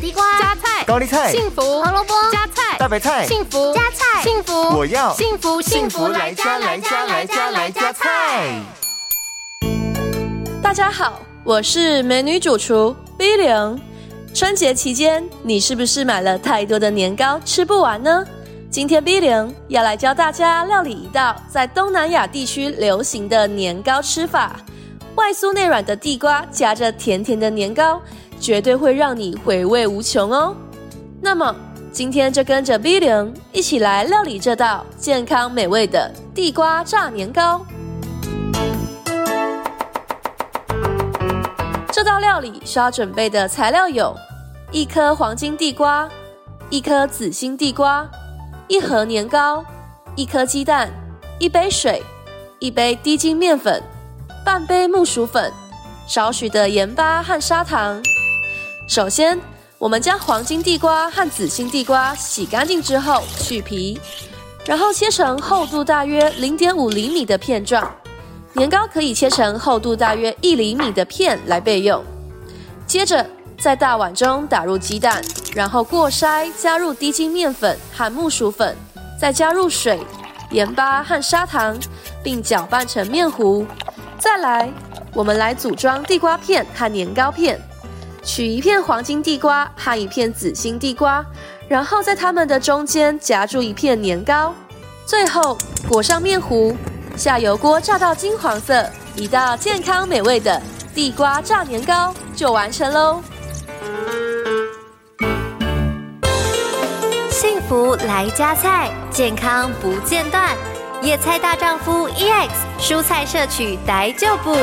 地瓜、加菜、高丽菜、幸福、胡萝卜、加菜、大白菜、幸福、加菜、幸福，我要幸福幸福来加来加来加来加菜。大家好，我是美女主厨 B 零。春节期间，你是不是买了太多的年糕吃不完呢？今天 B 零要来教大家料理一道在东南亚地区流行的年糕吃法。外酥内软的地瓜夹着甜甜的年糕，绝对会让你回味无穷哦。那么今天就跟着 B 零一起来料理这道健康美味的地瓜炸年糕。这道料理需要准备的材料有：一颗黄金地瓜、一颗紫心地瓜、一盒年糕、一颗鸡蛋、一杯水、一杯低筋面粉、半杯木薯粉、少许的盐巴和砂糖。首先，我们将黄金地瓜和紫心地瓜洗干净之后去皮，然后切成厚度大约零点五厘米的片状。年糕可以切成厚度大约一厘米的片来备用。接着，在大碗中打入鸡蛋，然后过筛，加入低筋面粉和木薯粉，再加入水、盐巴和砂糖，并搅拌成面糊。再来，我们来组装地瓜片和年糕片。取一片黄金地瓜和一片紫心地瓜，然后在它们的中间夹住一片年糕，最后裹上面糊。下油锅炸到金黄色，一道健康美味的地瓜炸年糕就完成喽！幸福来加菜，健康不间断。野菜大丈夫 EX，蔬菜摄取逮就补。